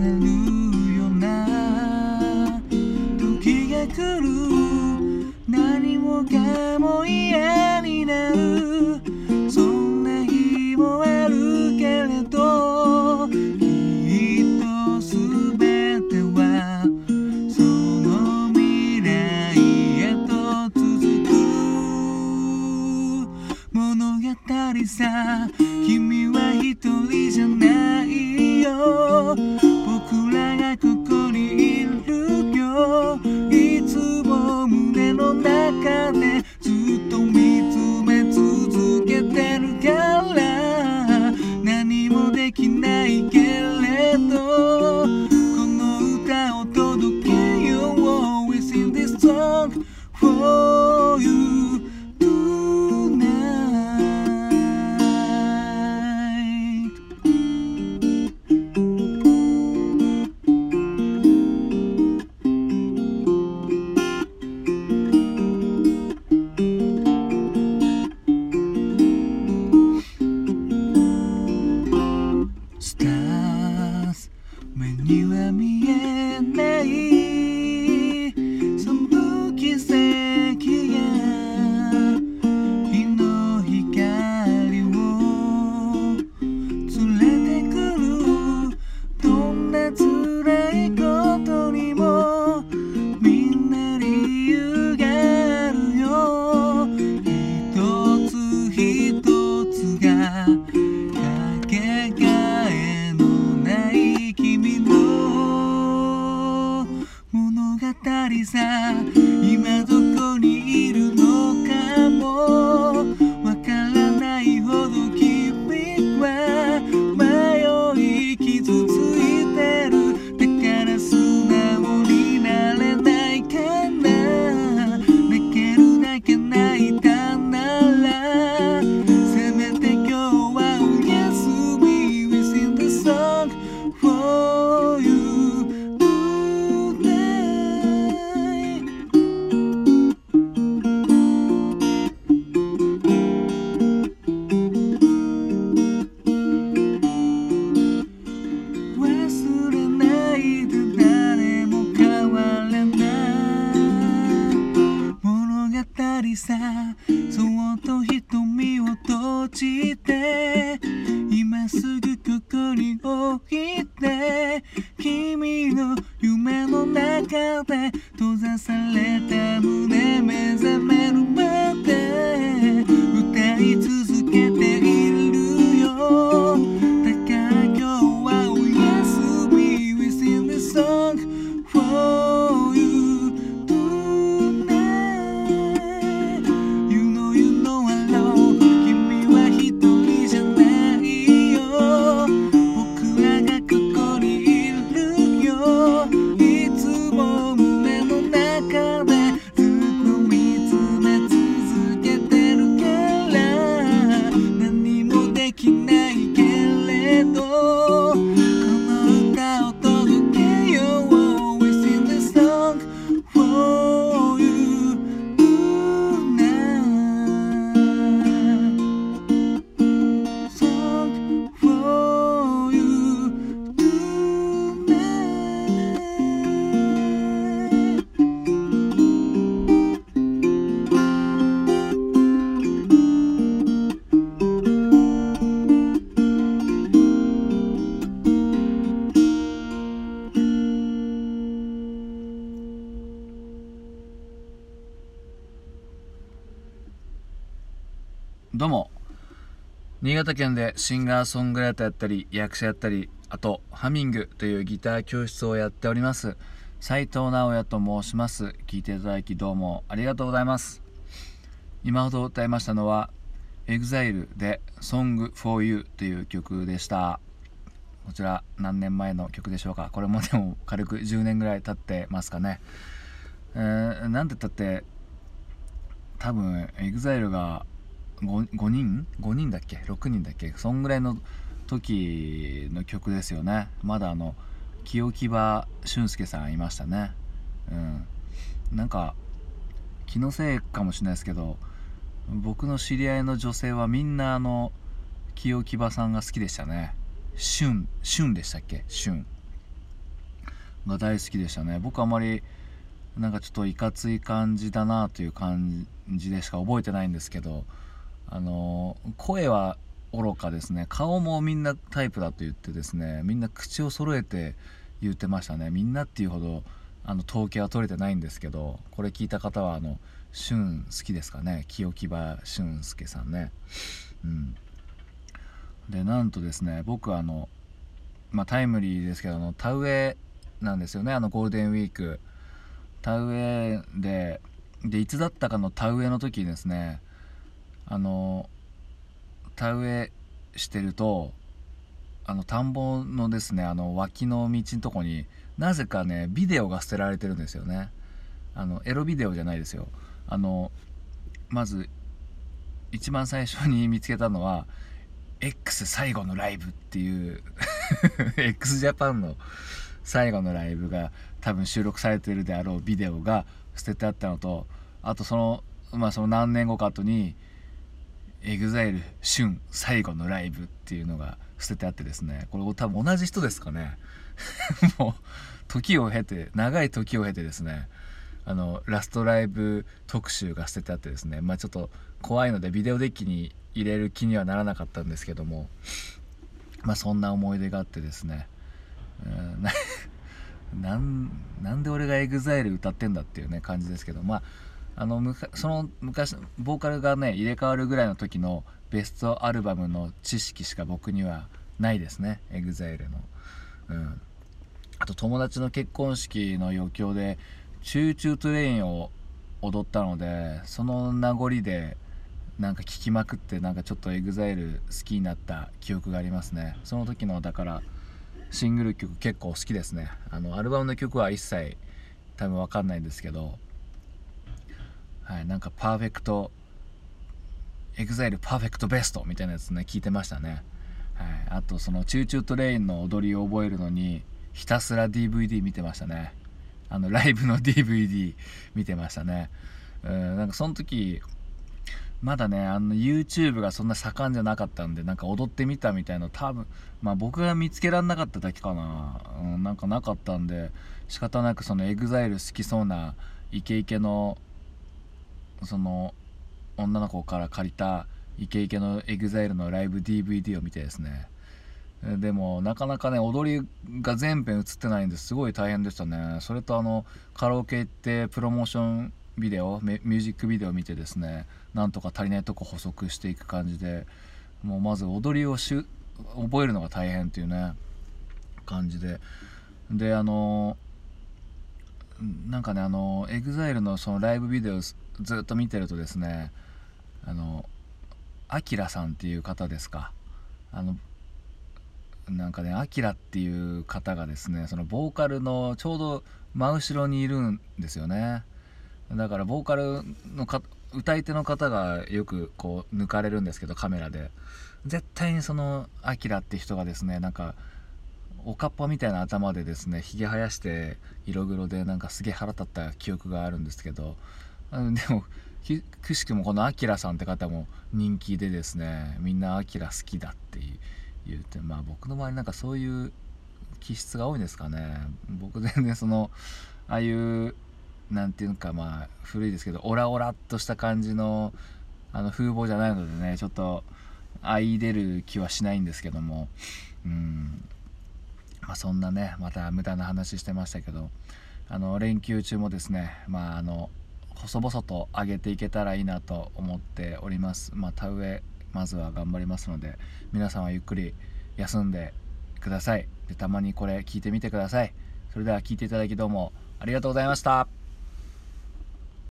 せるような。時が来る。何もかも嫌になる。そんな日もあるけれどきっと全てはその未来へと続く。物語さ目には見えない閉ざされた胸目覚めるま何もどうも。新潟県でシンガーソングライターやったり役者やったりあとハミングというギター教室をやっております。斉藤直也と申します。聞いていただきどうもありがとうございます。今ほど歌いましたのは EXILE で「Song for You」という曲でした。こちら何年前の曲でしょうか。これもでも軽く10年ぐらい経ってますかね。えー、なんて言ったって多分 EXILE が 5, 5人 ?5 人だっけ ?6 人だっけ？そんぐらいの時の曲ですよね。まだあの清木場俊介さんいましたね。うん。なんか気のせいかもしれないですけど僕の知り合いの女性はみんなあの清木場さんが好きでしたね。俊俊でしたっけ？俊が大好きでしたね。僕あまりなんかちょっといかつい感じだなという感じでしか覚えてないんですけどあの声は愚かですね。顔もみんなタイプだと言ってですねみんな口を揃えて言ってましたね。みんなっていうほどあの統計は取れてないんですけどこれ聞いた方はあの俊好きですかね。清木場俊介さんね。うん。でなんとですね僕あのまあタイムリーですけどあの田植えなんですよね。あのゴールデンウィーク。田植えででいつだったかの田植えの時にですねあの田植えしてるとあの田んぼのですねあの脇の道のとこになぜかねビデオが捨てられてるんですよね。あのエロビデオじゃないですよ。あのまず一番最初に見つけたのは X 最後のライブっていう x ジャパンの最後のライブが多分収録されてるであろうビデオが捨ててあったのとあとそのまあその何年後か後に EXILE 春最後のライブっていうのが捨ててあってですねこれ多分同じ人ですかね。もう時を経て長い時を経てですねあのラストライブ特集が捨ててあってですねまあちょっと怖いのでビデオデッキに入れる気にはならなかったんですけどもまあそんな思い出があってですねうん なんで俺が EXILE 歌ってんだっていうね感じですけどまああのむかその昔ボーカルがね入れ替わるぐらいの時のベストアルバムの知識しか僕にはないですね。EXILE の。うん。あと友達の結婚式の余興で「チューチュートレイン」を踊ったのでその名残でなんか聴きまくってなんかちょっと EXILE 好きになった記憶がありますね。その時のだからシングル曲結構好きですね。あのアルバムの曲は一切多分分かんないんですけどはいなんかパーフェクト EXILE パーフェクトベストみたいなやつね聞いてましたね、はい、あとそのチューチュートレインの踊りを覚えるのにひたすら DVD 見てましたね。あのライブの DVD 見てましたね。うんなんかその時まだねあの YouTube がそんな盛んじゃなかったんでなんか踊ってみたみたいな多分まあ僕が見つけられなかっただけかな、うん、なんかなかったんで仕方なくその EXILE 好きそうなイケイケのその女の子から借りたイケイケの EXILE のライブ DVD を見てですね。でもなかなかね踊りが全編映ってないんですごい大変でしたね。それとあのカラオケ行ってプロモーションビデオミュージックビデオ見てですねなんとか足りないとこ補足していく感じでもうまず踊りをし覚えるのが大変っていうね感じで。であのなんかねあの EXILE のそのライブビデオずっと見てるとですねあのアキラさんっていう方ですか。あのなんかねアキラっていう方がですねそのボーカルのちょうど真後ろにいるんですよね。だからボーカルのか歌い手の方がよくこう抜かれるんですけどカメラで。絶対にそのアキラって人がですねなんかおかっぱみたいな頭でですねひげ生やして色黒でなんかすげえ腹立った記憶があるんですけどでもくしくもこのアキラさんって方も人気でですねみんなアキラ好きだって言ってまあ僕の周りなんかそういう気質が多いんですかね。僕全然そのああいう何ていうかまあ古いですけどオラオラっとした感じのあの風貌じゃないのでねちょっと相出る気はしないんですけども。うん。まあそんなねまた無駄な話してましたけど。あの連休中もですねまああの細々と上げていけたらいいなと思っております。まあ田植えまずは頑張りますので皆さんはゆっくり休んでください。でたまにこれ聞いてみてください。それでは聞いていただきどうもありがとうございました。